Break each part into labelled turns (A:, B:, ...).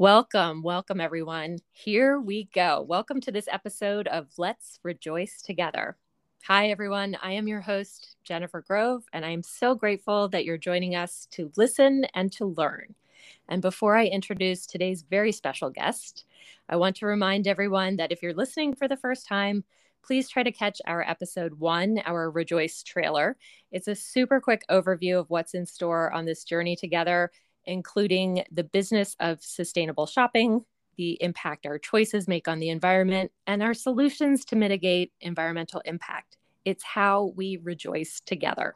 A: Welcome, welcome everyone. Here we go. Welcome to this episode of Let's Rejoice Together. Hi, everyone. I am your host, Jennifer Grove, and I am so grateful that you're joining us to listen and to learn. And before I introduce today's very special guest, I want to remind everyone that if you're listening for the first time, please try to catch our episode one, our Rejoice trailer. It's a super quick overview of what's in store on this journey together including the business of sustainable shopping, the impact our choices make on the environment, and our solutions to mitigate environmental impact. It's how we rejoice together.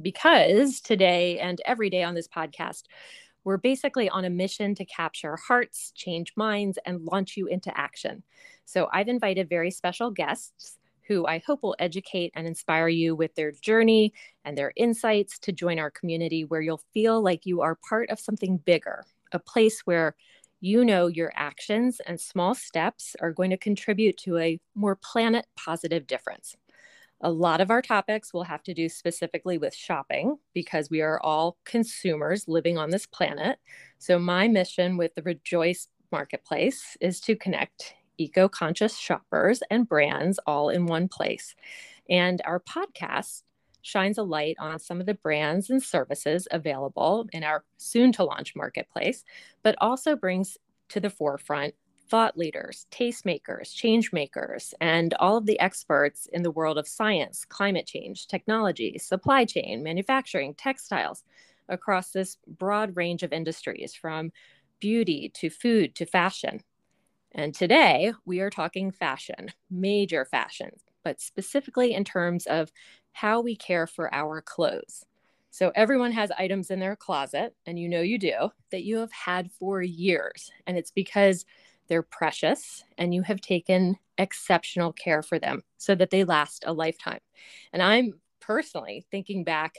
A: Because today and every day on this podcast, we're basically on a mission to capture hearts, change minds, and launch you into action. So I've invited very special guests who I hope will educate and inspire you with their journey and their insights to join our community where you'll feel like you are part of something bigger, a place where you know your actions and small steps are going to contribute to a more planet positive difference. A lot of our topics will have to do specifically with shopping because we are all consumers living on this planet. So, my mission with the Rejoice Marketplace is to connect eco conscious shoppers and brands all in one place. And our podcast shines a light on some of the brands and services available in our soon to launch marketplace, but also brings to the forefront thought leaders, tastemakers, change makers, and all of the experts in the world of science, climate change, technology, supply chain, manufacturing, textiles across this broad range of industries from beauty to food to fashion. And today we are talking fashion, major fashion, but specifically in terms of how we care for our clothes. So everyone has items in their closet, and you know you do, that you have had for years. And it's because they're precious and you have taken exceptional care for them so that they last a lifetime. And I'm personally thinking back,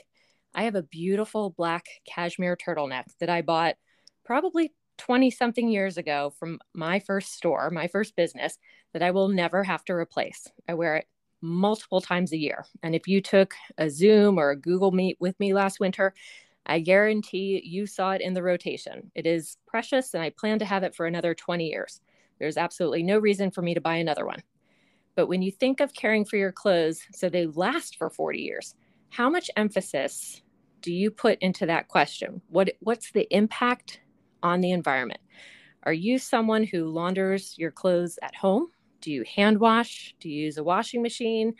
A: I have a beautiful black cashmere turtleneck that I bought probably 20 something years ago from my first store, my first business, that I will never have to replace. I wear it multiple times a year. And if you took a Zoom or a Google Meet with me last winter, I guarantee you saw it in the rotation. It is precious, and I plan to have it for another 20 years. There's absolutely no reason for me to buy another one. But when you think of caring for your clothes so they last for 40 years, how much emphasis do you put into that question? What, what's the impact on the environment. Are you someone who launders your clothes at home? Do you hand wash? Do you use a washing machine?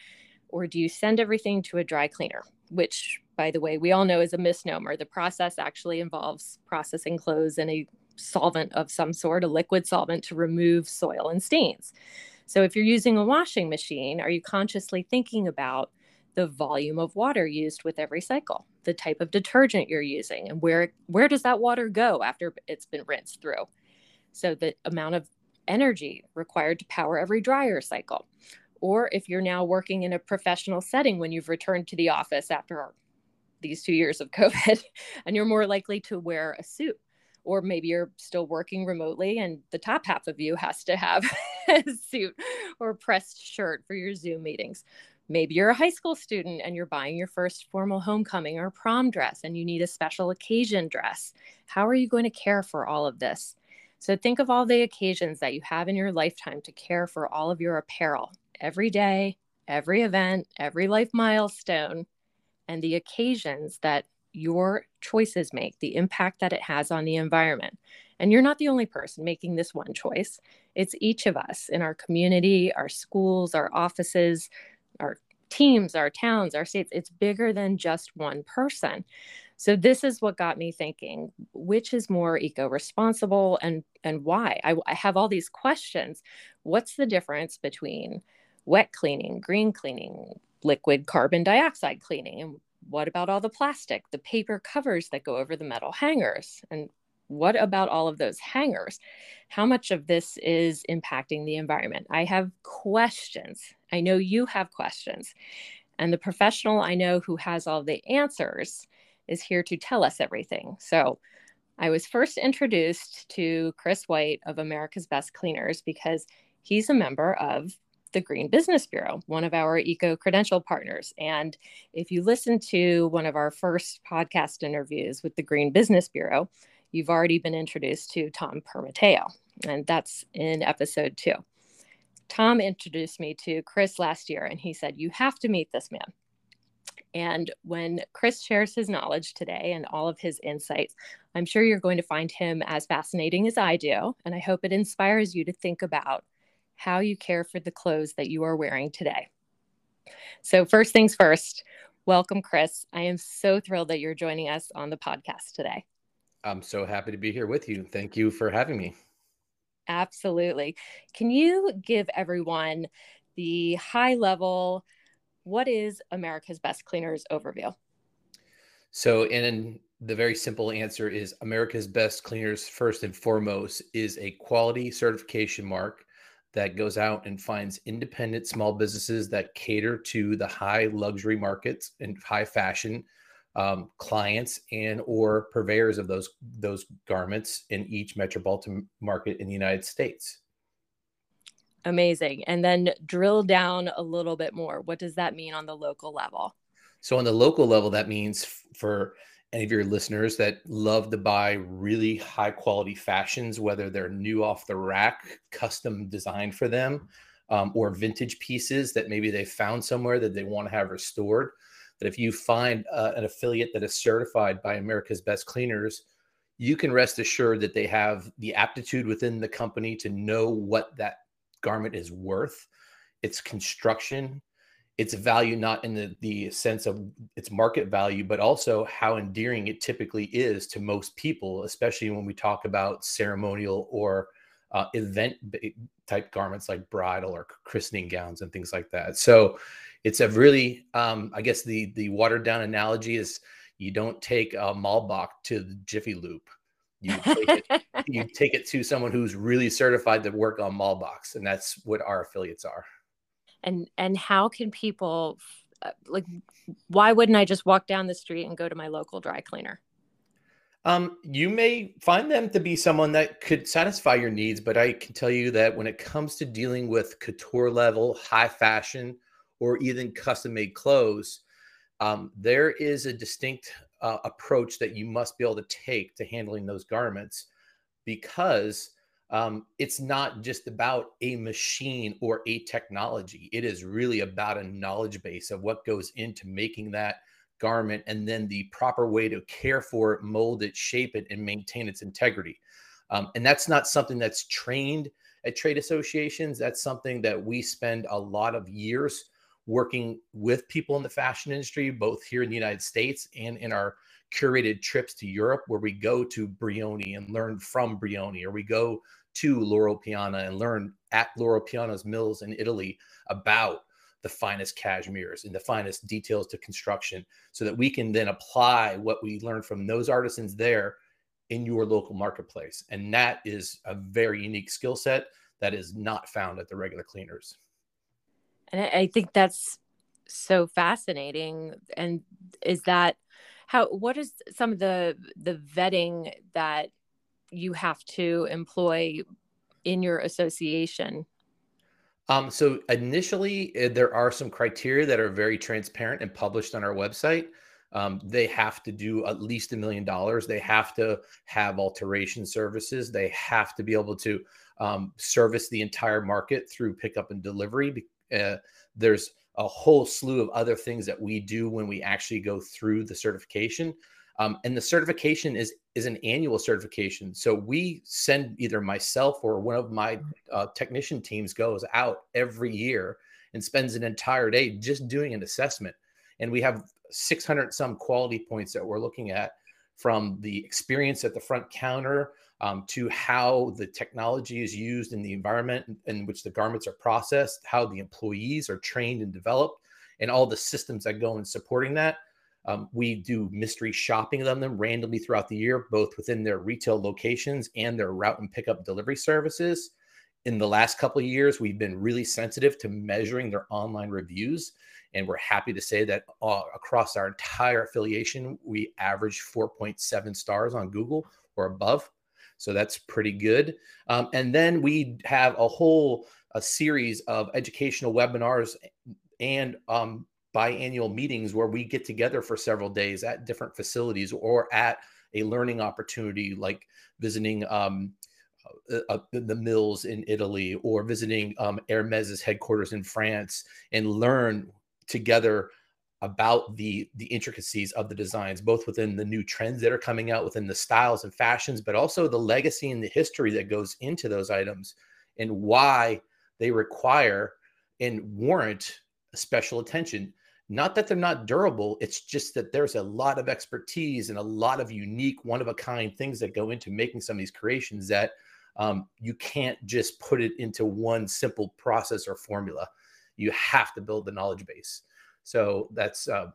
A: Or do you send everything to a dry cleaner? Which, by the way, we all know is a misnomer. The process actually involves processing clothes in a solvent of some sort, a liquid solvent to remove soil and stains. So, if you're using a washing machine, are you consciously thinking about the volume of water used with every cycle, the type of detergent you're using, and where where does that water go after it's been rinsed through. So the amount of energy required to power every dryer cycle. Or if you're now working in a professional setting when you've returned to the office after these two years of COVID, and you're more likely to wear a suit. Or maybe you're still working remotely and the top half of you has to have a suit or pressed shirt for your Zoom meetings. Maybe you're a high school student and you're buying your first formal homecoming or prom dress and you need a special occasion dress. How are you going to care for all of this? So think of all the occasions that you have in your lifetime to care for all of your apparel every day, every event, every life milestone, and the occasions that your choices make, the impact that it has on the environment. And you're not the only person making this one choice. It's each of us in our community, our schools, our offices, our teams, our towns, our states. It's bigger than just one person. So this is what got me thinking, which is more eco-responsible and and why? I, I have all these questions. What's the difference between wet cleaning, green cleaning, liquid carbon dioxide cleaning, and what about all the plastic, the paper covers that go over the metal hangers? And what about all of those hangers? How much of this is impacting the environment? I have questions. I know you have questions. And the professional I know who has all the answers is here to tell us everything. So I was first introduced to Chris White of America's Best Cleaners because he's a member of the Green Business Bureau, one of our eco credential partners. And if you listen to one of our first podcast interviews with the Green Business Bureau, you've already been introduced to Tom Permateo, and that's in episode two. Tom introduced me to Chris last year, and he said, You have to meet this man. And when Chris shares his knowledge today and all of his insights, I'm sure you're going to find him as fascinating as I do. And I hope it inspires you to think about how you care for the clothes that you are wearing today. So, first things first, welcome, Chris. I am so thrilled that you're joining us on the podcast today.
B: I'm so happy to be here with you. Thank you for having me.
A: Absolutely. Can you give everyone the high level, what is America's Best Cleaners overview?
B: So, in the very simple answer is America's Best Cleaners, first and foremost, is a quality certification mark that goes out and finds independent small businesses that cater to the high luxury markets and high fashion um, clients and or purveyors of those those garments in each metropolitan market in the United States.
A: Amazing. And then drill down a little bit more. What does that mean on the local level?
B: So on the local level, that means for any of your listeners that love to buy really high quality fashions, whether they're new off the rack, custom designed for them, um, or vintage pieces that maybe they found somewhere that they want to have restored. That if you find uh, an affiliate that is certified by America's Best Cleaners, you can rest assured that they have the aptitude within the company to know what that garment is worth, its construction, its value not in the, the sense of its market value but also how endearing it typically is to most people especially when we talk about ceremonial or uh, event type garments like bridal or christening gowns and things like that. So it's a really um, i guess the the watered down analogy is you don't take a Maybach to the Jiffy Lube. You take, it, you take it to someone who's really certified to work on Maybachs and that's what our affiliates are.
A: And and how can people uh, like why wouldn't i just walk down the street and go to my local dry cleaner?
B: Um, you may find them to be someone that could satisfy your needs, but I can tell you that when it comes to dealing with couture level, high fashion, or even custom made clothes, um, there is a distinct uh, approach that you must be able to take to handling those garments because um, it's not just about a machine or a technology. It is really about a knowledge base of what goes into making that garment and then the proper way to care for it, mold it, shape it, and maintain its integrity. Um, and that's not something that's trained at trade associations. That's something that we spend a lot of years working with people in the fashion industry, both here in the United States and in our curated trips to Europe, where we go to Brioni and learn from Brioni, or we go to Loro Piana and learn at Loro Piana's mills in Italy about the finest cashmeres and the finest details to construction so that we can then apply what we learned from those artisans there in your local marketplace. And that is a very unique skill set that is not found at the regular cleaners.
A: And I think that's so fascinating. And is that how what is some of the the vetting that you have to employ in your association?
B: Um, so initially, uh, there are some criteria that are very transparent and published on our website. Um, they have to do at least a million dollars. They have to have alteration services. They have to be able to um, service the entire market through pickup and delivery. Uh, there's a whole slew of other things that we do when we actually go through the certification. Um, and the certification is is an annual certification. So we send either myself or one of my uh, technician teams goes out every year and spends an entire day just doing an assessment. And we have 600 some quality points that we're looking at from the experience at the front counter um, to how the technology is used in the environment in which the garments are processed, how the employees are trained and developed, and all the systems that go in supporting that. Um, we do mystery shopping of them randomly throughout the year, both within their retail locations and their route and pickup delivery services. In the last couple of years, we've been really sensitive to measuring their online reviews. And we're happy to say that uh, across our entire affiliation, we average 4.7 stars on Google or above. So that's pretty good. Um, and then we have a whole a series of educational webinars and um, biannual meetings where we get together for several days at different facilities or at a learning opportunity like visiting um, uh, uh the mills in Italy or visiting um, Hermes's headquarters in France and learn together about the the intricacies of the designs both within the new trends that are coming out within the styles and fashions but also the legacy and the history that goes into those items and why they require and warrant special attention. Not that they're not durable it's just that there's a lot of expertise and a lot of unique one of a kind things that go into making some of these creations that um, you can't just put it into one simple process or formula. You have to build the knowledge base so that's um,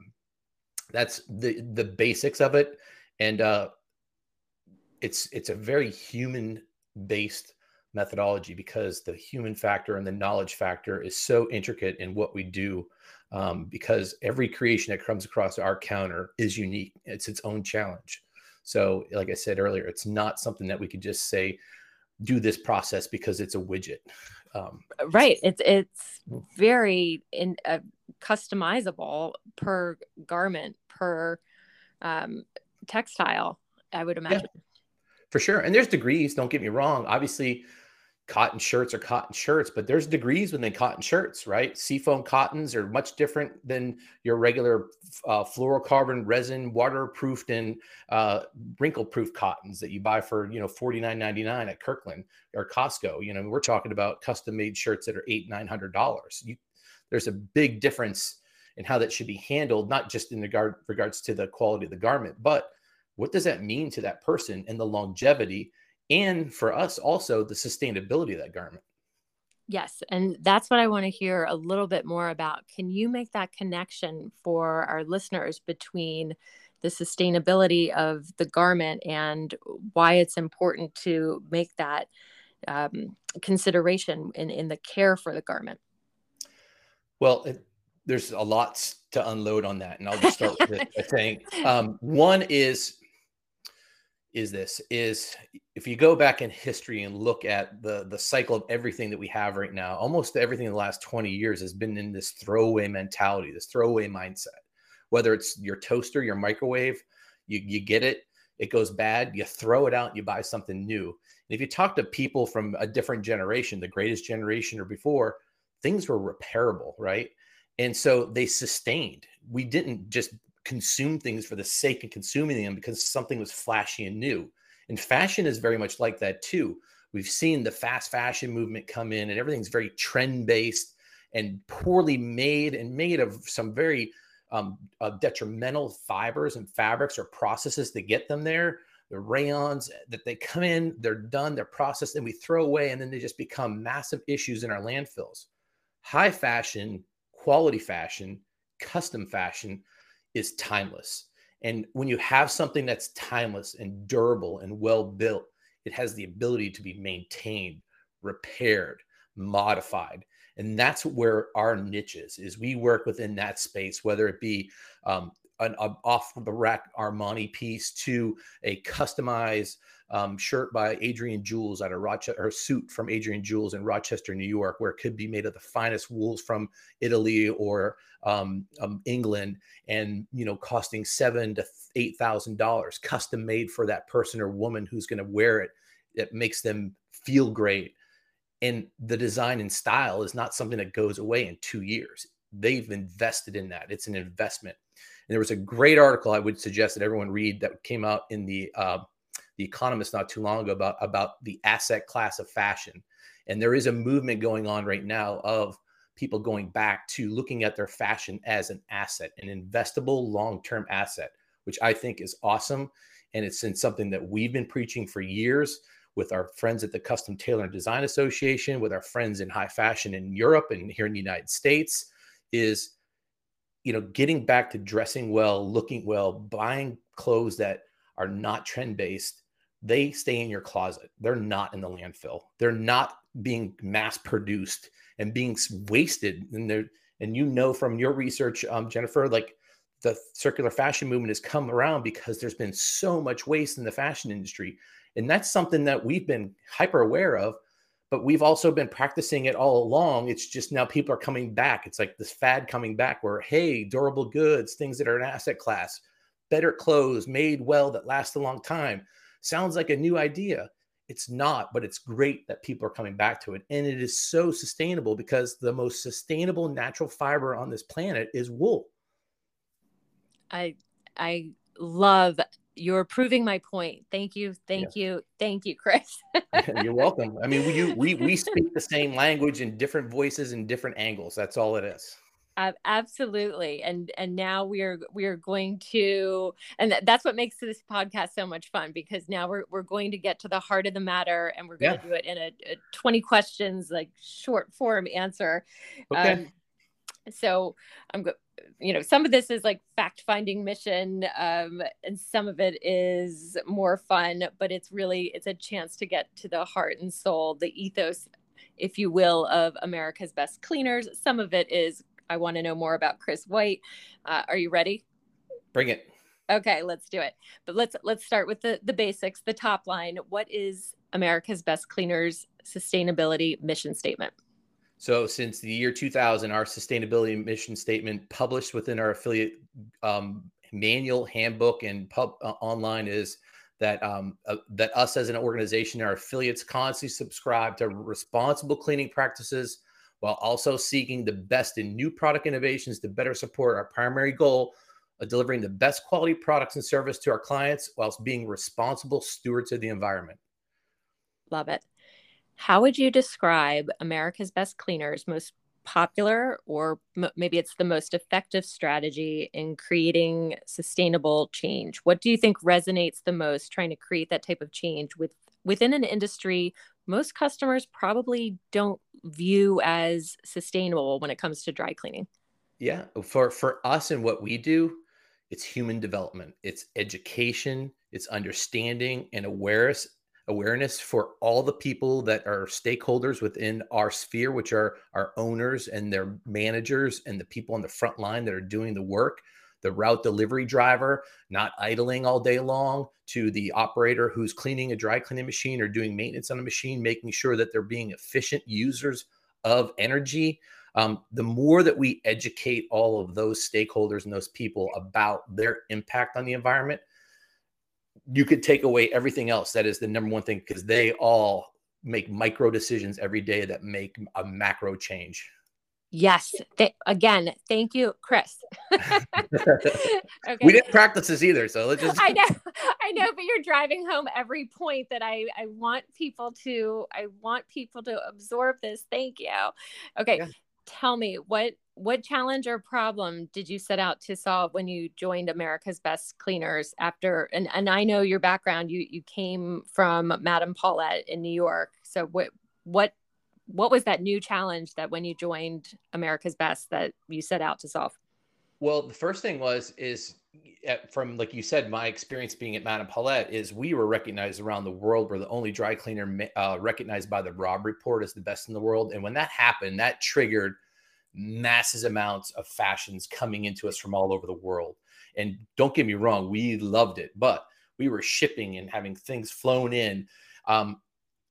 B: that's the the basics of it, and uh, it's it's a very human based methodology because the human factor and the knowledge factor is so intricate in what we do. Um, because every creation that comes across our counter is unique. It's its own challenge. So, like I said earlier, it's not something that we could just say, do this process because it's a widget.
A: Um, right. It's it's mm. very in uh, customizable per garment per um, textile. I would imagine. Yeah,
B: for sure. And there's degrees. Don't get me wrong. Obviously, cotton shirts are cotton shirts, but there's degrees within cotton shirts, right? Seafoam cottons are much different than your regular uh, fluorocarbon resin, waterproofed and uh, wrinkle-proof cottons that you buy for you know forty nine ninety nine at Kirkland or Costco. You know, we're talking about custom-made shirts that are eight nine hundred dollars. There's a big difference in how that should be handled, not just in regard regards to the quality of the garment, but what does that mean to that person and the longevity and for us also the sustainability of that garment.
A: Yes and that's what i want to hear a little bit more about. Can you make that connection for our listeners between the sustainability of the garment and why it's important to make that um, consideration in, in the care for the garment?
B: Well it, there's a lot to unload on that and i'll just start with saying um, one is is this is if you go back in history and look at the the cycle of everything that we have right now almost everything in the last 20 years has been in this throwaway mentality this throwaway mindset. Whether it's your toaster your microwave you, you get it it goes bad you throw it out you buy something new. And if you talk to people from a different generation the greatest generation or before things were repairable right? And so they sustained. We didn't just consume things for the sake of consuming them because something was flashy and new. And fashion is very much like that too. We've seen the fast fashion movement come in and everything's very trend based and poorly made and made of some very um, uh, detrimental fibers and fabrics or processes to get them there. The rayons that they come in, they're done, they're processed, and we throw away, and then they just become massive issues in our landfills. High fashion, quality fashion, custom fashion is timeless. And when you have something that's timeless and durable and well built, it has the ability to be maintained, repaired, modified. And that's where our niche is, is we work within that space, whether it be um, an, an off the rack Armani piece to a customized um, shirt by Adrian Jules at a Rochester or suit from Adrian Jules in Rochester, New York, where it could be made of the finest wools from Italy or um, um, England, and you know, costing seven to eight thousand dollars, custom made for that person or woman who's going to wear it. It makes them feel great, and the design and style is not something that goes away in two years. They've invested in that. It's an investment. And there was a great article I would suggest that everyone read that came out in the uh, the Economist not too long ago about about the asset class of fashion. And there is a movement going on right now of people going back to looking at their fashion as an asset, an investable long-term asset, which I think is awesome. And it's in something that we've been preaching for years with our friends at the Custom Tailor and Design Association, with our friends in high fashion in Europe and here in the United States, is you know getting back to dressing well, looking well, buying clothes that are not trend based they stay in your closet. They're not in the landfill. They're not being mass produced and being wasted. And they and you know from your research, um, Jennifer, like the circular fashion movement has come around because there's been so much waste in the fashion industry. And that's something that we've been hyper aware of, but we've also been practicing it all along. It's just now people are coming back. It's like this fad coming back where, hey, durable goods, things that are an asset class, better clothes made well that last a long time. Sounds like a new idea. It's not, but it's great that people are coming back to it. And it is so sustainable because the most sustainable natural fiber on this planet is wool.
A: I I love you're proving my point. Thank you, thank yeah. you, thank you, Chris.
B: You're welcome. I mean, we we we speak the same language in different voices and different angles. That's all it is.
A: Uh, absolutely and and now we are we are going to and th- that's what makes this podcast so much fun because now we're, we're going to get to the heart of the matter and we're going yeah. to do it in a, a, 20 questions like short form answer okay. Um, so i'm go- you know some of this is like fact finding mission um, and some of it is more fun but it's really it's a chance to get to the heart and soul the ethos if you will of america's best cleaners some of it is I want to know more about Chris White. Uh, are you ready?
B: Bring it.
A: Okay, let's do it. But let's let's start with the the basics, the top line. What is America's Best Cleaners sustainability mission statement?
B: So, since the year 2000, our sustainability mission statement published within our affiliate um, manual, handbook, and pub uh, online is that um, uh, that us as an organization, our affiliates constantly subscribe to responsible cleaning practices while also seeking the best in new product innovations to better support our primary goal of delivering the best quality products and service to our clients whilst being responsible stewards of the environment.
A: Love it. How would you describe America's Best Cleaners' most popular, or m- maybe it's the most effective strategy in creating sustainable change? What do you think resonates the most trying to create that type of change with within an industry most customers probably don't view as sustainable when it comes to dry cleaning.
B: Yeah, oh, for for us and what we do, it's human development, it's education, it's understanding and awareness awareness for all the people that are stakeholders within our sphere which are our owners and their managers and the people on the front line that are doing the work the route delivery driver not idling all day long to the operator who's cleaning a dry cleaning machine or doing maintenance on a machine, making sure that they're being efficient users of energy. Um, the more that we educate all of those stakeholders and those people about their impact on the environment, you could take away everything else. That is the number one thing because they all make micro decisions every day that make a macro change.
A: Yes. Th- again, thank you, Chris.
B: okay. We didn't practice this either, so let's just.
A: I know, I know, but you're driving home every point that I I want people to I want people to absorb this. Thank you. Okay, yeah. Tell me what what challenge or problem did you set out to solve when you joined America's Best Cleaners after and and I know your background you you came from Madame Paulette in New York. So what what what was that new challenge that when you joined America's Best that you set out to solve?
B: Well, the first thing was is from like you said, my experience being at Madame Paulette is we were recognized around the world. We're the only dry cleaner uh, recognized by the Robb Report as the best in the world. And when that happened, that triggered massive amounts of fashions coming into us from all over the world. And don't get me wrong, we loved it, but we were shipping and having things flown in. Um,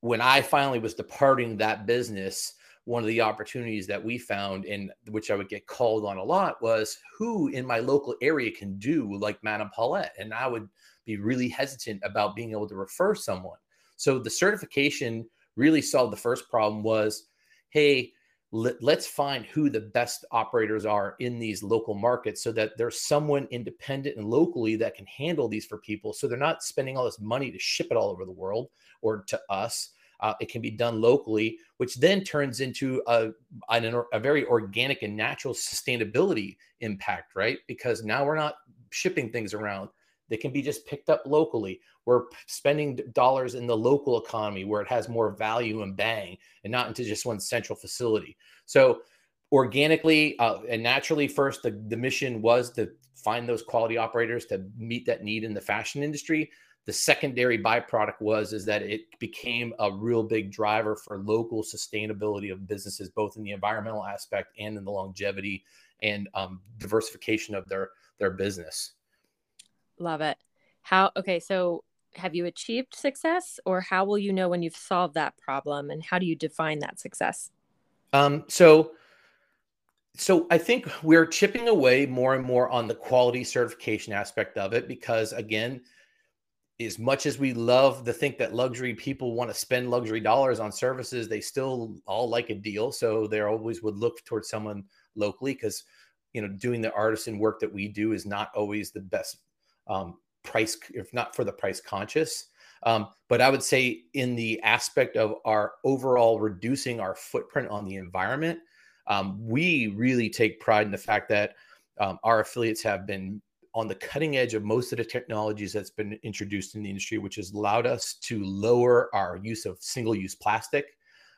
B: when I finally was departing that business, one of the opportunities that we found in which I would get called on a lot was who in my local area can do like Madame Paulette. And I would be really hesitant about being able to refer someone. So the certification really solved the first problem was, hey, let, us find who the best operators are in these local markets so that there's someone independent and locally that can handle these for people so they're not spending all this money to ship it all over the world or to us. Uh, it can be done locally, which then turns into a, an, a very organic and natural sustainability impact, right? Because now we're not shipping things around. They can be just picked up locally. We're spending dollars in the local economy where it has more value and bang, and not into just one central facility. So, organically uh, and naturally, first, the, the mission was to find those quality operators to meet that need in the fashion industry the secondary byproduct was is that it became a real big driver for local sustainability of businesses both in the environmental aspect and in the longevity and um, diversification of their their business.
A: Love it. How okay so have you achieved success or how will you know when you've solved that problem and how do you define that success?
B: Um, so so I think we're chipping away more and more on the quality certification aspect of it because again, as much as we love to think that luxury people want to spend luxury dollars on services, they still all like a deal. So they always would look towards someone locally because you know doing the artisan work that we do is not always the best um, price, if not for the price conscious. Um, but I would say in the aspect of our overall reducing our footprint on the environment, um, we really take pride in the fact that um, our affiliates have been on the cutting edge of most of the technologies that's been introduced in the industry, which has allowed us to lower our use of single-use plastic.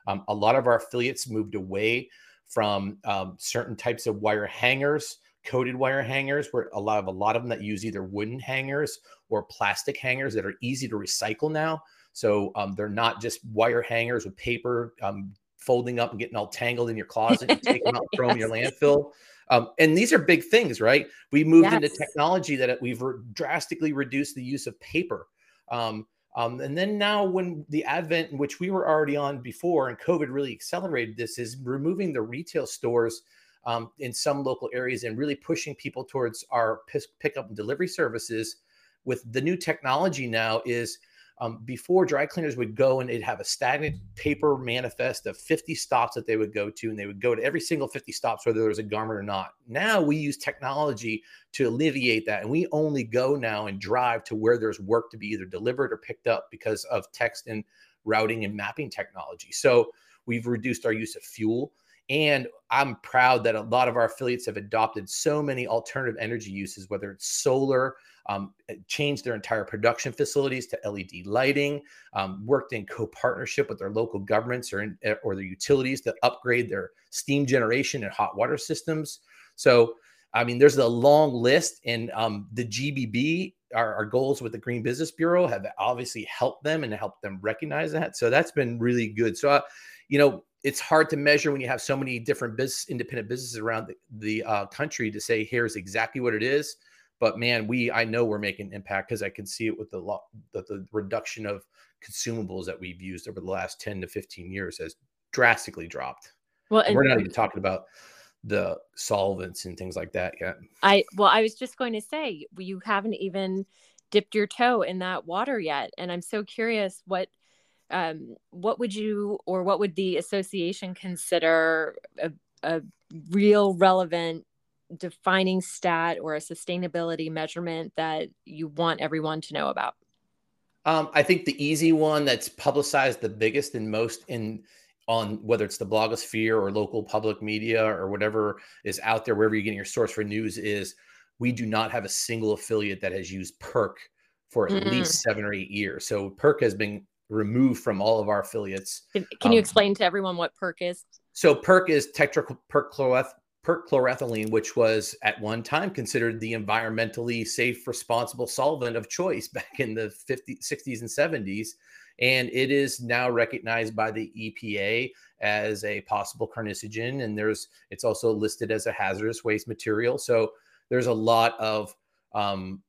B: Um, a lot of our affiliates moved away from um, certain types of wire hangers, coated wire hangers, where a lot of a lot of them that use either wooden hangers or plastic hangers that are easy to recycle now. So um, they're not just wire hangers with paper um, folding up and getting all tangled in your closet. Take them out, throw them in your landfill. Um, and these are big things, right? We moved yes. into technology that we've re- drastically reduced the use of paper. Um, um, and then now, when the advent in which we were already on before, and COVID really accelerated this, is removing the retail stores um, in some local areas and really pushing people towards our pick pickup and delivery services. With the new technology now, is um, before dry cleaners would go and they'd have a stagnant paper manifest of 50 stops that they would go to, and they would go to every single 50 stops, whether there was a garment or not. Now we use technology to alleviate that, and we only go now and drive to where there's work to be either delivered or picked up because of text and routing and mapping technology. So we've reduced our use of fuel. And I'm proud that a lot of our affiliates have adopted so many alternative energy uses, whether it's solar, um, changed their entire production facilities to LED lighting, um, worked in co-partnership with their local governments or, in, eh, or their utilities to upgrade their steam generation and hot water systems. So, I mean, there's a long list, and um, the GBB, our, our, goals with the Green Business Bureau, have obviously helped them and helped them recognize that. So that's been really good. So, uh, you know, it's hard to measure when you have so many different business, independent businesses around the, the uh, country to say here's exactly what it is. But man, we I know we're making impact because I can see it with the, the the reduction of consumables that we've used over the last 10 to 15 years has drastically dropped. Well, and, and we're not even talking about the solvents and things like that yet.
A: I well, I was just going to say you haven't even dipped your toe in that water yet, and I'm so curious what um, what would you or what would the association consider a, a real relevant defining stat or a sustainability measurement that you want everyone to know about?
B: Um, I think the easy one that's publicized the biggest and most in on whether it's the blogosphere or local public media or whatever is out there, wherever you're getting your source for news is we do not have a single affiliate that has used perk for at mm-hmm. least seven or eight years. So perk has been removed from all of our affiliates.
A: Can, can um, you explain to everyone what perk is?
B: So perk is tetrachloroeth perchloroethylene, which was at one time considered the environmentally safe, responsible solvent of choice back in the 50s, 60s, and 70s. And it is now recognized by the EPA as a possible carcinogen. And there's it's also listed as a hazardous waste material. So there's a lot of, um,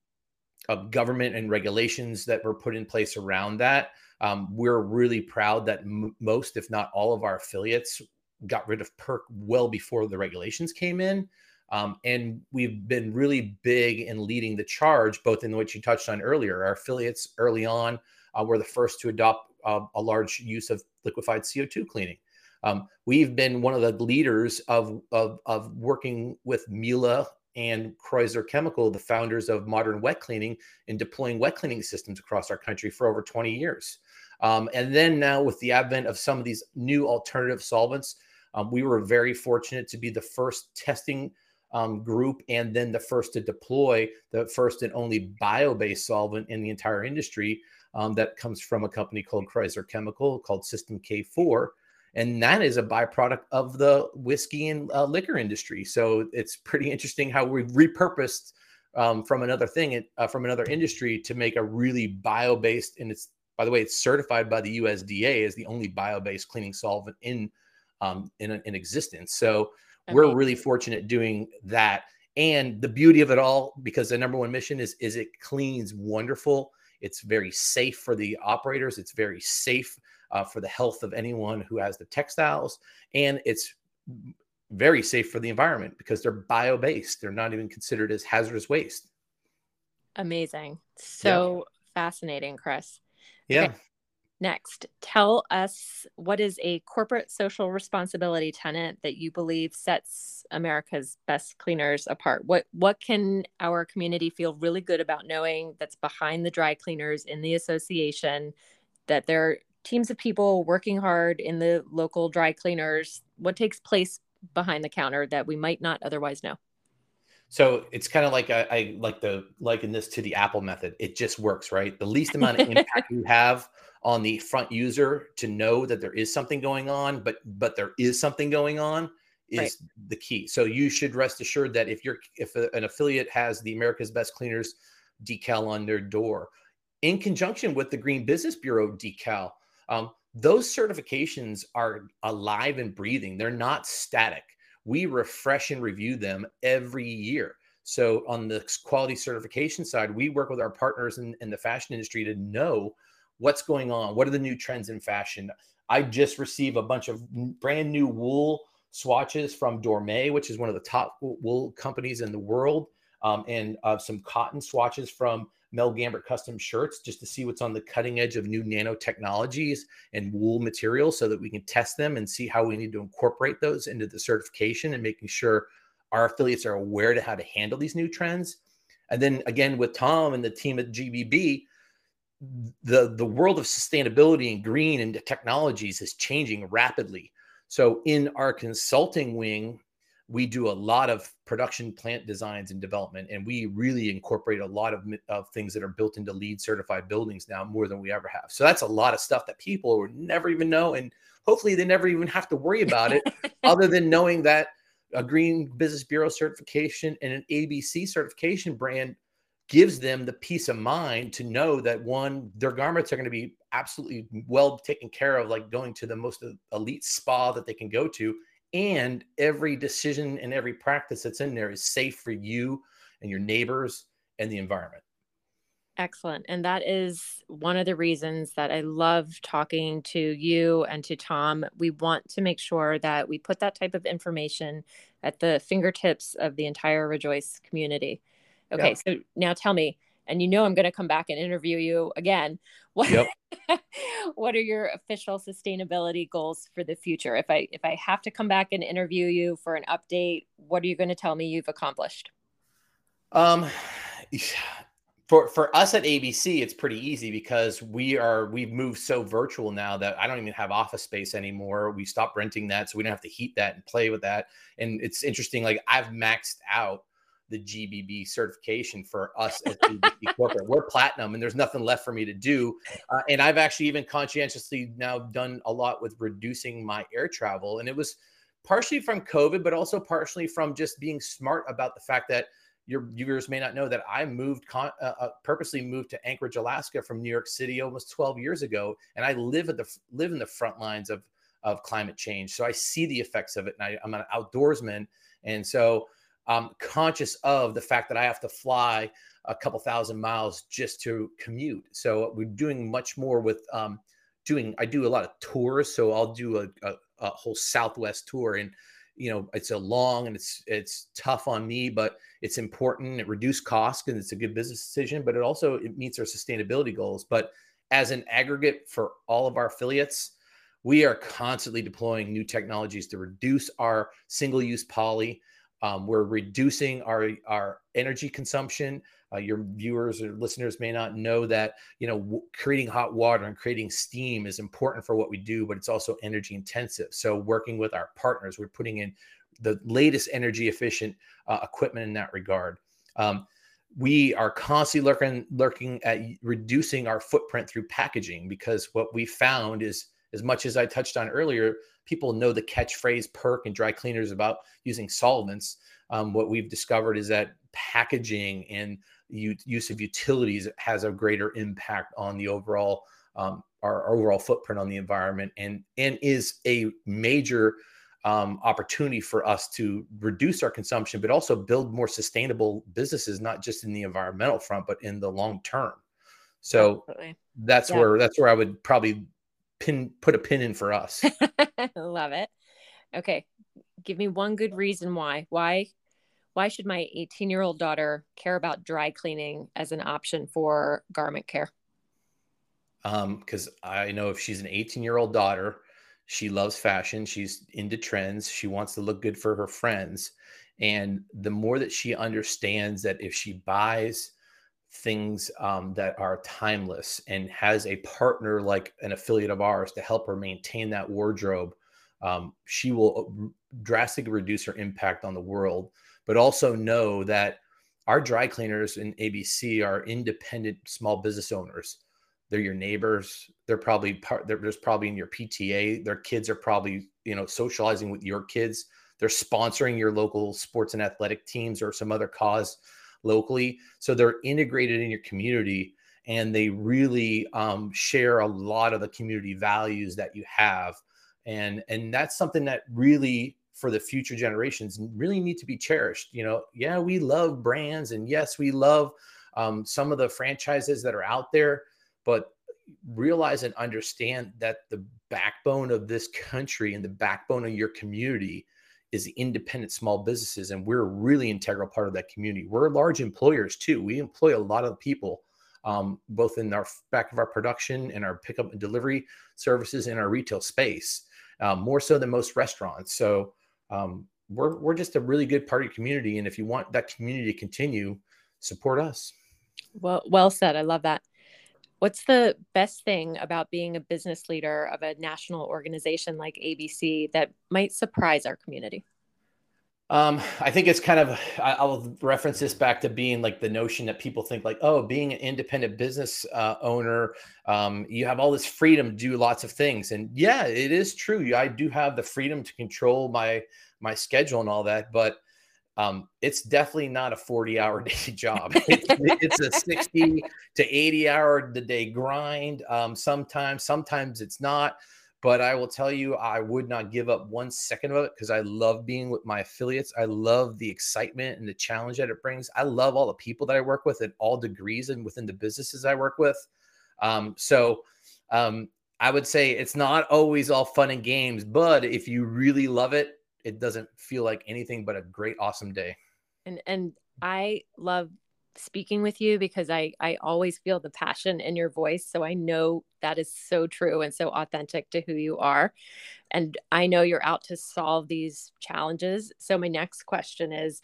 B: of government and regulations that were put in place around that. Um, we're really proud that m- most, if not all, of our affiliates got rid of perk well before the regulations came in. Um, and we've been really big in leading the charge, both in what you touched on earlier. Our affiliates early on uh, were the first to adopt uh, a large use of liquefied CO2 cleaning. Um, we've been one of the leaders of, of, of working with Miele and Kreussler Chemical, the founders of modern wet cleaning, in deploying wet cleaning systems across our country for over 20 years. Um, and then now, with the advent of some of these new alternative solvents, um, we were very fortunate to be the first testing um, group and then the first to deploy the first and only bio-based solvent in the entire industry um, that comes from a company called Kreussler Chemical called System K4. And that is a byproduct of the whiskey and uh, liquor industry. So it's pretty interesting how we've repurposed um, from another thing, uh, from another industry to make a really bio-based, and it's by the way, it's certified by the USDA as the only bio-based cleaning solvent in um, in, in existence. So we're really fortunate doing that. And the beauty of it all, because the number one mission is is it cleans wonderful. It's very safe for the operators. It's very safe uh, for the health of anyone who has the textiles, and it's very safe for the environment because they're bio based. They're not even considered as hazardous waste.
A: Amazing. So yeah. fascinating, Chris.
B: Yeah. Okay.
A: Next, tell us what is a corporate social responsibility tenant that you believe sets America's best cleaners apart? What what can our community feel really good about knowing that's behind the dry cleaners in the association that there are teams of people working hard in the local dry cleaners? What takes place behind the counter that we might not otherwise know?
B: So it's kind of like I, I like the liken this to the Apple method. It just works, right? The least amount of impact you have on the front user to know that there is something going on, but but there is something going on is right. the key. So you should rest assured that if you're if a, an affiliate has the America's Best Cleaners decal on their door, in conjunction with the Green Business Bureau decal, um, those certifications are alive and breathing. They're not static we refresh and review them every year. So on the quality certification side, we work with our partners in, in, the fashion industry to know what's going on. What are the new trends in fashion? I just received a bunch of brand new wool swatches from Dormeuil, which is one of the top wool companies in the world, um, and uh, some cotton swatches from Mel Gambert custom shirts just to see what's on the cutting edge of new nanotechnologies and wool materials so that we can test them and see how we need to incorporate those into the certification and making sure our affiliates are aware to how to handle these new trends. And then again with Tom and the team at GBB, the the world of sustainability and green and technologies is changing rapidly. So in our consulting wing, we do a lot of production plant designs and development and we really incorporate a lot of, of things that are built into LEED certified buildings now more than we ever have. So that's a lot of stuff that people would never even know and hopefully they never even have to worry about it other than knowing that a green business bureau certification and an abc certification brand gives them the peace of mind to know that one their garments are going to be absolutely well taken care of like going to the most elite spa that they can go to and every decision and every practice that's in there is safe for you and your neighbors and the environment.
A: Excellent. And that is one of the reasons that I love talking to you and to Tom. We want to make sure that we put that type of information at the fingertips of the entire Rejoice community. Okay, yeah. so now tell me, and you know I'm going to come back and interview you again. What yep. what are your official sustainability goals for the future? If I if I have to come back and interview you for an update, what are you going to tell me you've accomplished?
B: Um for for us at ABC, it's pretty easy because we are we've moved so virtual now that I don't even have office space anymore. We stopped renting that, so we don't have to heat that and play with that. And it's interesting, like I've maxed out the GBB certification for us as ABC corporate. We're platinum, and there's nothing left for me to do. Uh, and I've actually even conscientiously now done a lot with reducing my air travel, and it was partially from COVID, but also partially from just being smart about the fact that your viewers may not know that I moved con- uh, uh, purposely moved to Anchorage, Alaska from New York City almost 12 years ago, and I live at the live in the front lines of of climate change. So I see the effects of it, and I, I'm an outdoorsman, and so I'm conscious of the fact that I have to fly a couple thousand miles just to commute. So we're doing much more with um, doing. I do a lot of tours, so I'll do a, a, a whole Southwest tour, and you know it's a long and it's it's tough on me, but it's important. It reduces costs and it's a good business decision, but it also it meets our sustainability goals. But as an aggregate for all of our affiliates, we are constantly deploying new technologies to reduce our single-use poly um, we're reducing our our energy consumption. Uh, your viewers or listeners may not know that you know w- creating hot water and creating steam is important for what we do, but it's also energy intensive. So working with our partners, we're putting in the latest energy efficient uh, equipment in that regard. Um, we are constantly looking looking at reducing our footprint through packaging because what we found is as much as I touched on earlier, people know the catchphrase perk and dry cleaners about using solvents. Um, what we've discovered is that packaging and use of utilities has a greater impact on the overall um, our overall footprint on the environment and and is a major um, opportunity for us to reduce our consumption, but also build more sustainable businesses, not just in the environmental front, but in the long term. So Absolutely. that's yeah. where that's where I would probably pin put a pin in for us.
A: Love it. Okay. give me one good reason why. Why why should my 18 year old daughter care about dry cleaning as an option for garment care?
B: Um Because um, I know if she's an 18 year old daughter, she loves fashion, she's into trends, she wants to look good for her friends. And the more that she understands that if she buys things um, that are timeless and has a partner like an affiliate of ours to help her maintain that wardrobe, um, she will uh, drastically reduce her impact on the world but also know that our dry cleaners in ABC are independent small business owners. They're your neighbors. They're probably part. They're, there's probably in your PTA. Their kids are probably you know socializing with your kids. They're sponsoring your local sports and athletic teams or some other cause locally. So they're integrated in your community and they really um, share a lot of the community values that you have. And and that's something that really for the future generations really need to be cherished. You know, yeah, we love brands and yes, we love um, some of the franchises that are out there, but realize and understand that the backbone of this country and the backbone of your community is the independent small businesses and we're a really integral part of that community we're large employers too we employ a lot of people um, both in our back of our production and our pickup and delivery services in our retail space um, more so than most restaurants so um, we're we're just a really good party community, and if you want that community to continue, support us.
A: Well, well said. I love that. What's the best thing about being a business leader of a national organization like ABC that might surprise our community?
B: Um, I think it's kind of I'll reference this back to being like the notion that people think like, oh, being an independent business uh, owner, um, you have all this freedom to do lots of things, and yeah, it is true. I do have the freedom to control my my schedule and all that, but um, it's definitely not a 40 hour day job. It's, it's a 60 to 80 hour the day grind. Um, sometimes, sometimes it's not. But I will tell you, I would not give up one second of it because I love being with my affiliates. I love the excitement and the challenge that it brings. I love all the people that I work with at all degrees and within the businesses I work with. Um, so um, I would say it's not always all fun and games, but if you really love it, it doesn't feel like anything but a great, awesome day.
A: And and I love speaking with you because I I always feel the passion in your voice. So I know that is so true and so authentic to who you are. And I know you're out to solve these challenges. So my next question is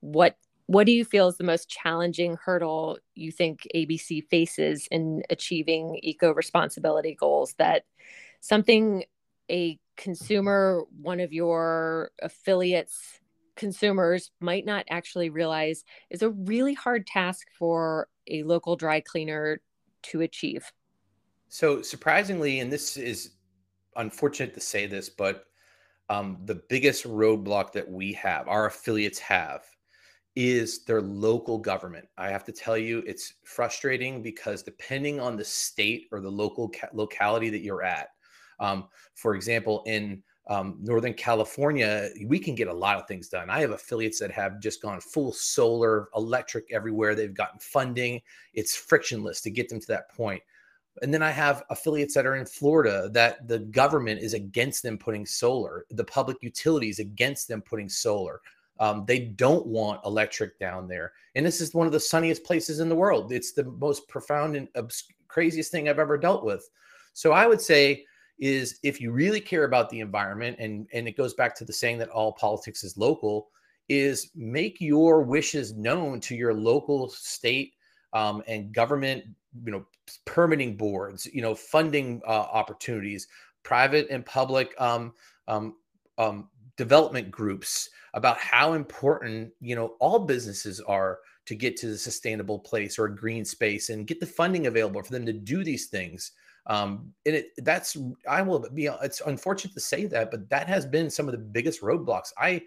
A: what what do you feel is the most challenging hurdle you think ABC faces in achieving eco responsibility goals that something a consumer one of your affiliates consumers might not actually realize is a really hard task for a local dry cleaner to achieve.
B: So, surprisingly, and this is unfortunate to say this, but um, the biggest roadblock that we have, our affiliates have, is their local government. I have to tell you, it's frustrating because depending on the state or the local ca- locality that you're at, um, for example, in um, Northern California, we can get a lot of things done. I have affiliates that have just gone full solar, electric everywhere. They've gotten funding. It's frictionless to get them to that point. And then I have affiliates that are in Florida that the government is against them putting solar, the public utilities against them putting solar. Um, they don't want electric down there. And this is one of the sunniest places in the world. It's the most profound and obs- craziest thing I've ever dealt with. So I would say, is if you really care about the environment and and it goes back to the saying that all politics is local is make your wishes known to your local state um, and government you know permitting boards you know funding uh, opportunities private and public um, um, um, development groups about how important you know all businesses are to get to the sustainable place or green space and get the funding available for them to do these things um, and it that's I will be it's unfortunate to say that, but that has been some of the biggest roadblocks. I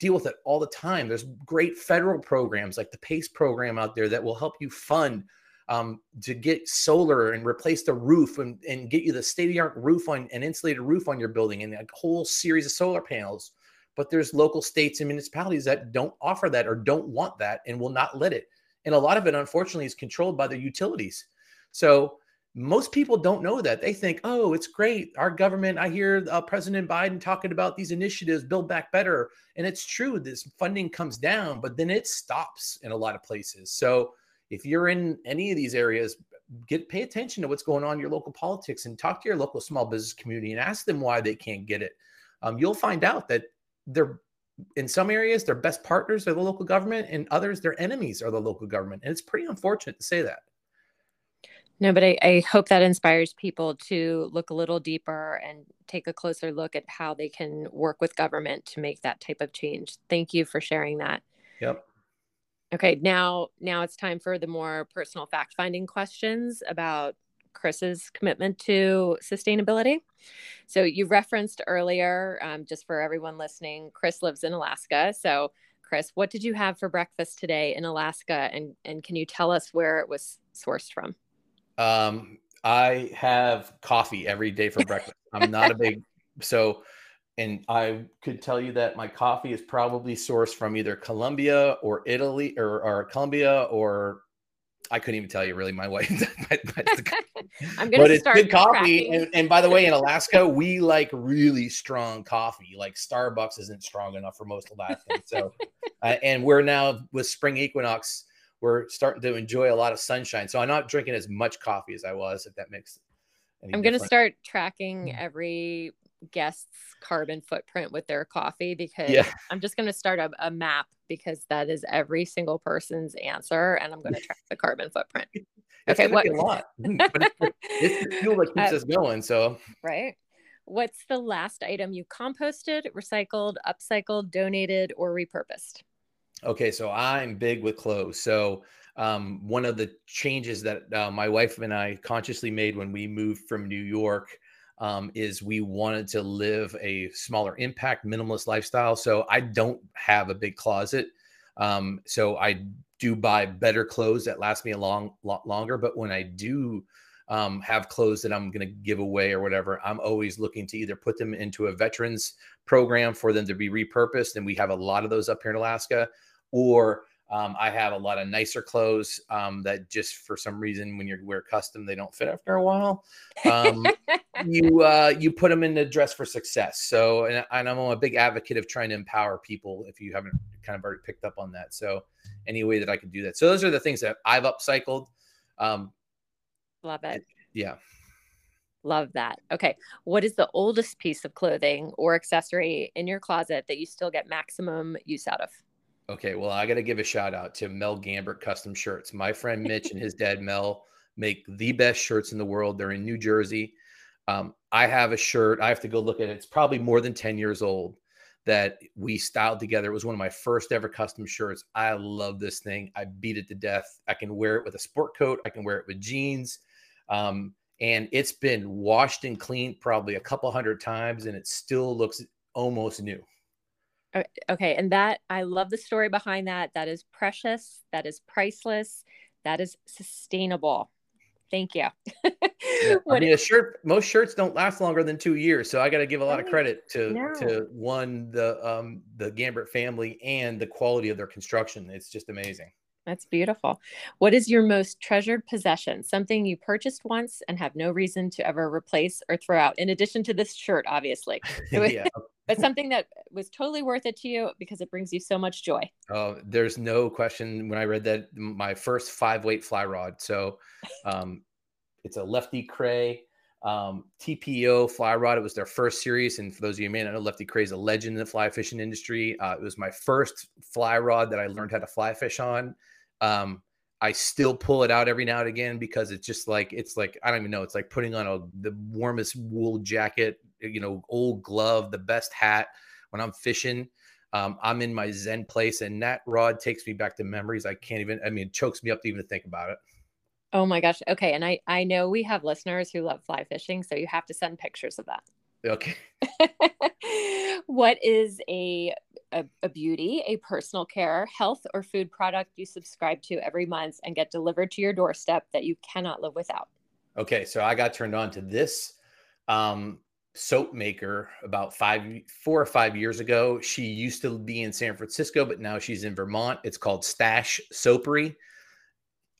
B: deal with it all the time. There's great federal programs like the PACE program out there that will help you fund um, to get solar and replace the roof and, and get you the state of the art roof on an insulated roof on your building and a whole series of solar panels. But there's local states and municipalities that don't offer that or don't want that and will not let it. And a lot of it, unfortunately, is controlled by the utilities. So most people don't know that. They think, oh, it's great. Our government, I hear uh, President Biden talking about these initiatives, Build Back Better. And it's true, this funding comes down, but then it stops in a lot of places. So if you're in any of these areas, get pay attention to what's going on in your local politics and talk to your local small business community and ask them why they can't get it. Um, you'll find out that they're in some areas their best partners are the local government, and others their enemies are the local government. And it's pretty unfortunate to say that.
A: No, but I, I, hope that inspires people to look a little deeper and take a closer look at how they can work with government to make that type of change. Thank you for sharing that.
B: Yep.
A: Okay, now now it's time for the more personal fact finding questions about Chris's commitment to sustainability. So you referenced earlier, um, just for everyone listening, Chris lives in Alaska. So Chris, what did you have for breakfast today in Alaska, and and can you tell us where it was sourced from?
B: Um, I have coffee every day for breakfast. I'm not a big so and I could tell you that my coffee is probably sourced from either Colombia or Italy or, or Colombia or I couldn't even tell you really my wife.
A: I'm gonna but start
B: it's good coffee. And, and, by the way, in Alaska, we like really strong coffee. Like Starbucks isn't strong enough for most Alaskans. So, uh, and we're now with spring equinox we're starting to enjoy a lot of sunshine. So I'm not drinking as much coffee as I was, if that makes.
A: I'm going to start tracking mm. every guest's carbon footprint with their coffee because yeah. I'm just going to start a, a, map because that is every single person's answer, and I'm going to track the carbon footprint.
B: okay, what? a lot, but it's, it's the fuel that keeps uh, us going. So
A: right. What's the last item you composted, recycled, upcycled, donated, or repurposed?
B: Okay, so I'm big with clothes. So um, one of the changes that uh, my wife and I consciously made when we moved from New York um, is we wanted to live a smaller impact, minimalist lifestyle. So I don't have a big closet. Um, so I do buy better clothes that last me a long lot longer. But when I do um, have clothes that I'm going to give away or whatever, I'm always looking to either put them into a veterans program for them to be repurposed. And we have a lot of those up here in Alaska or um, I have a lot of nicer clothes um, that just for some reason, when you wear custom, they don't fit after a while. Um, you uh, you put them in the dress for success. So, and, and, I'm a big advocate of trying to empower people. If you haven't kind of already picked up on that, so any way that I can do that. So those are the things that I've upcycled. Um,
A: Love it.
B: Yeah.
A: Love that. Okay. What is the oldest piece of clothing or accessory in your closet that you still get maximum use out of?
B: Okay, well, I got to give a shout out to Mel Gambert Custom Shirts. My friend Mitch and his dad Mel make the best shirts in the world. They're in New Jersey. Um, I have a shirt. I have to go look at it. It's probably more than 10 years old that we styled together. It was one of my first ever custom shirts. I love this thing. I beat it to death. I can wear it with a sport coat, I can wear it with jeans. Um, and it's been washed and cleaned probably a couple hundred times and it still looks almost new.
A: Okay. And that, I love the story behind that. That is precious. That is priceless. That is sustainable. Thank you.
B: yeah, I mean, a shirt, most shirts don't last longer than two years. So I got to give a lot of credit to, no. to one, the, um, the Gambert family and the quality of their construction. It's just amazing.
A: That's beautiful. What is your most treasured possession? Something you purchased once and have no reason to ever replace or throw out, in addition to this shirt, obviously. yeah but something that was totally worth it to you because it brings you so much joy.
B: Oh, there's no question. When I read that, my first five weight fly rod. So, um, it's a Lefty Kreh um, TFO fly rod. It was their first series, and for those of you who may not know, Lefty Kreh is a legend in the fly fishing industry. Uh, it was my first fly rod that I learned how to fly fish on. Um, I still pull it out every now and again because it's just like it's like I don't even know. It's like putting on a the warmest wool jacket you know, old glove, the best hat when I'm fishing. Um, I'm in my Zen place, and that rod takes me back to memories. I can't even. I mean, it chokes me up to even think about it.
A: Oh my gosh. Okay, and I I know we have listeners who love fly fishing, so you have to send pictures of that.
B: Okay.
A: what is a, a, a beauty, a personal care, health, or food product you subscribe to every month and get delivered to your doorstep that you cannot live without?
B: Okay, so I got turned on to this. Um, soap maker about five, four or five years ago. She used to be in San Francisco, but now she's in Vermont. It's called Stash Soapery.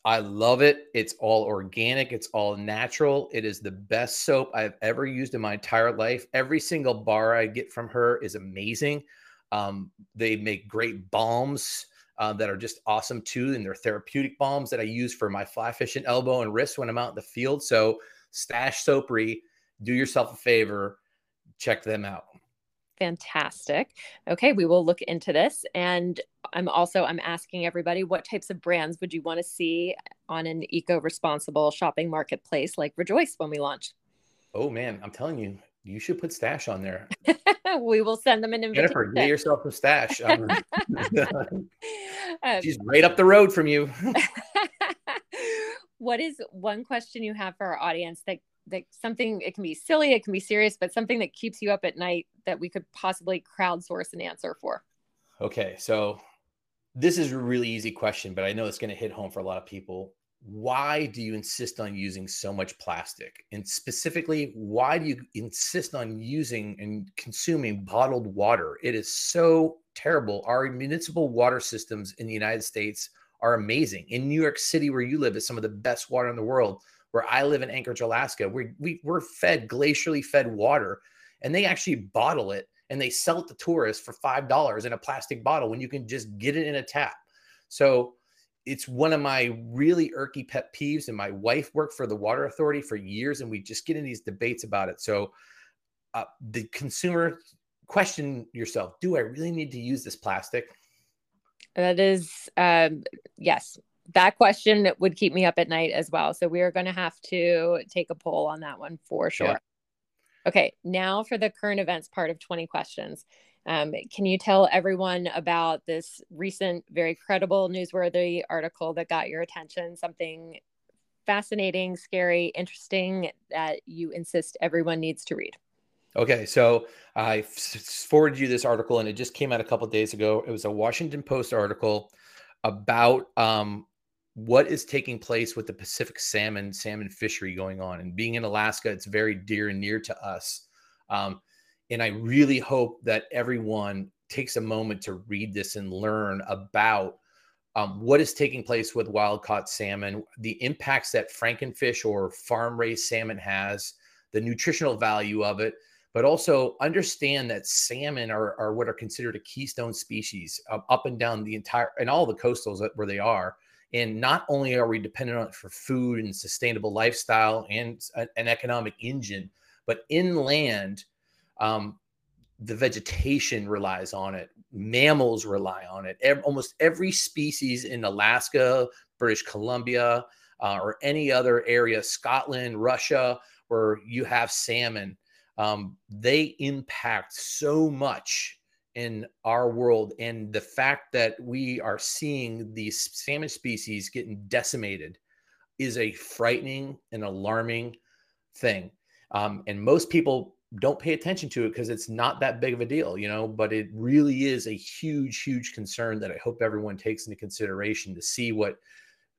B: I love it. It's all organic, it's all natural. It is the best soap I've ever used in my entire life. Every single bar I get from her is amazing. Um, they make great balms uh, that are just awesome too. And they're therapeutic balms that I use for my fly fishing elbow and wrist when I'm out in the field. So, Stash Soapery, do yourself a favor, check them out.
A: Fantastic. Okay we will look into this. And i'm also i'm asking everybody what types of brands would you want to see on an eco-responsible shopping marketplace like rejoice when we launch?
B: Oh man i'm telling you you should put stash on there.
A: We will send them an invitation.
B: Jennifer, get yourself a stash. Um, she's right up the road from you.
A: What is one question you have for our audience that that something it can be silly it can be serious but something that keeps you up at night that we could possibly crowdsource an answer for.
B: Okay so this is a really easy question but i know it's going to hit home for a lot of people. Why do you insist on using so much plastic? And specifically why do you insist on using and consuming bottled water? It is so terrible. Our municipal water systems in the united states are amazing. In new york city where you live is some of the best water in the world where I live in Anchorage, Alaska, we, we, we're fed glacially fed water and they actually bottle it and they sell it to tourists for $5 in a plastic bottle when you can just get it in a tap. So it's one of my really irky pet peeves. And my wife worked for the water authority for years and we just get in these debates about it. So uh, the consumer question yourself, do I really need to use this plastic?
A: That is, um, yes, that question would keep me up at night as well. So we are going to have to take a poll on that one for sure. Yeah. Okay, now for the current events part of 20 questions. Um, can you tell everyone about this recent, very credible, newsworthy article that got your attention? Something fascinating, scary, interesting that you insist everyone needs to read.
B: Okay, so I forwarded you this article, and it just came out a couple days ago. It was a Washington Post article about um, what is taking place with the Pacific salmon salmon fishery going on. And being in Alaska, it's very dear and near to us. Um, and I really hope that everyone takes a moment to read this and learn about um, what is taking place with wild caught salmon, the impacts that frankenfish or farm raised salmon has, the nutritional value of it, but also understand that salmon are, are what are considered a keystone species uh, up and down the entire and all the coastals where they are and not only are we dependent on it for food and sustainable lifestyle and an economic engine, but inland, um, the vegetation relies on it. Mammals rely on it. Every, almost every species in Alaska, British Columbia, uh, or any other area, Scotland, Russia, where you have salmon, um, they impact so much in our world and the fact that we are seeing these salmon species getting decimated is a frightening and alarming thing. Um, and most people don't pay attention to it because it's not that big of a deal you know but it really is a huge huge concern that i hope everyone takes into consideration to see what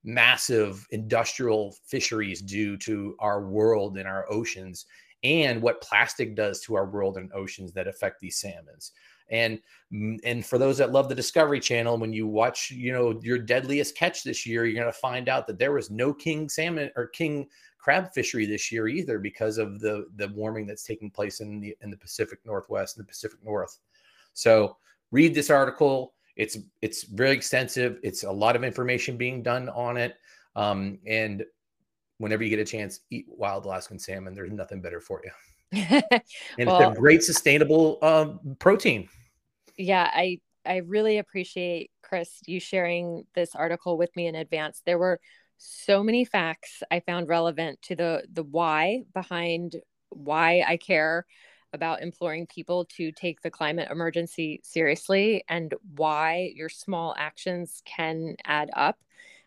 B: massive industrial fisheries do to our world and our oceans and what plastic does to our world and oceans that affect these salmons and and for those that love the Discovery Channel, when you watch, you know, your deadliest catch this year, you're going to find out that there was no king salmon or king crab fishery this year either because of the the warming that's taking place in the in the Pacific Northwest and the Pacific North. So read this article. It's it's very extensive. It's a lot of information being done on it. Um, and whenever you get a chance, eat wild Alaskan salmon. There's nothing better for you. and well, it's a great sustainable um, protein.
A: Yeah, I I really appreciate Chris you sharing this article with me in advance. There were so many facts I found relevant to the the why behind why I care about imploring people to take the climate emergency seriously and why your small actions can add up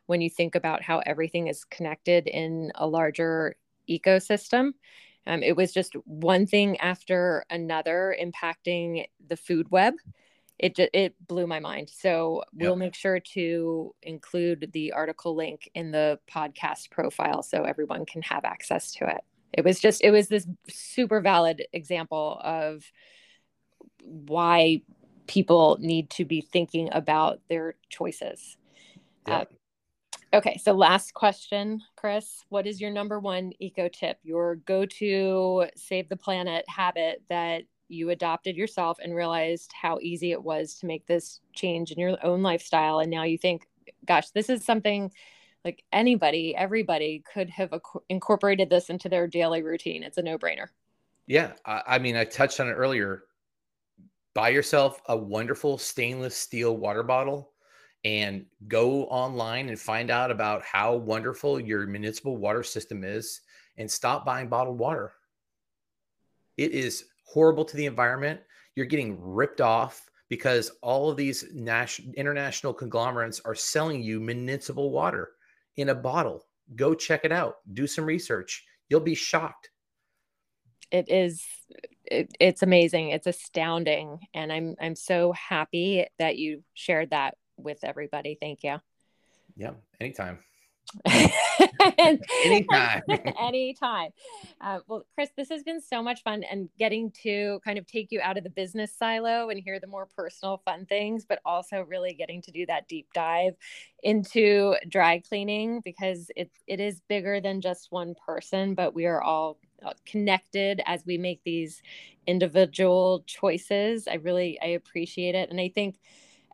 A: when you think about how everything is connected in a larger ecosystem. Um, it was just one thing after another impacting the food web. It it blew my mind. So we'll make sure to include the article link in the podcast profile so everyone can have access to it. It was just it was this super valid example of why people need to be thinking about their choices.
B: Yeah. Uh,
A: Okay, so last question, Chris. What is your number one eco tip, your go to save the planet habit that you adopted yourself and realized how easy it was to make this change in your own lifestyle? And now you think, gosh, this is something like anybody, everybody could have incorporated this into their daily routine. It's a no brainer.
B: Yeah. I, I mean, I touched on it earlier. Buy yourself a wonderful stainless steel water bottle and go online and find out about how wonderful your municipal water system is and stop buying bottled water. It is horrible to the environment. You're getting ripped off because all of these national international conglomerates are selling you municipal water in a bottle. Go check it out. Do some research. You'll be shocked.
A: It is it, it's amazing. It's astounding and I'm I'm so happy that you shared that with everybody. Thank you.
B: Yeah, anytime.
A: anytime. anytime. Uh, well, Chris, this has been so much fun and getting to kind of take you out of the business silo and hear the more personal, fun things, but also really getting to do that deep dive into dry cleaning because it, it is bigger than just one person, but we are all uh, connected as we make these individual choices. I really, I appreciate it. And I think,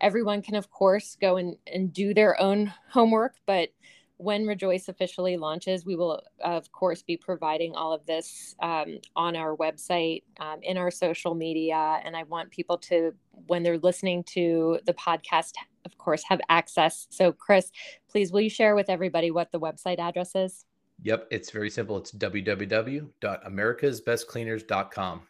A: everyone can of course go and, and do their own homework but when rejoice officially launches we will of course be providing all of this um, on our website um, in our social media and i want people to when they're listening to the podcast of course have access. So chris please will you share with everybody what the website address is?
B: Yep it's very simple. It's www.americasbestcleaners.com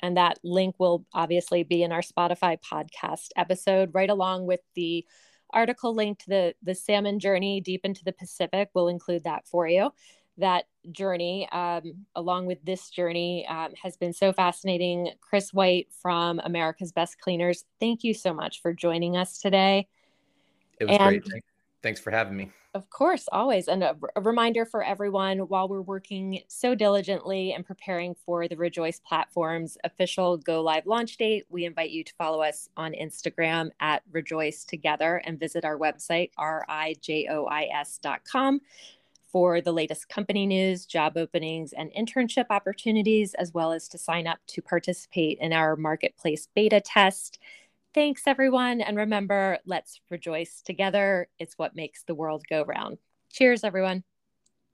A: and that link will obviously be in our Spotify podcast episode, right along with the article link to the, the salmon journey deep into the Pacific. We'll include that for you. That journey, um, along with this journey, um, has been so fascinating. Chris White from America's Best Cleaners, thank you so much for joining us today.
B: It was and, great. Thanks for having me.
A: Of course, always. And a, reminder for everyone while we're working so diligently and preparing for the Rejoice platform's official go live launch date, we invite you to follow us on Instagram at Rejoice Together and visit our website, rijois.com, for the latest company news, job openings, and internship opportunities, as well as to sign up to participate in our marketplace beta test Thanks, everyone. And remember, let's rejoice together. It's what makes the world go round. Cheers, everyone.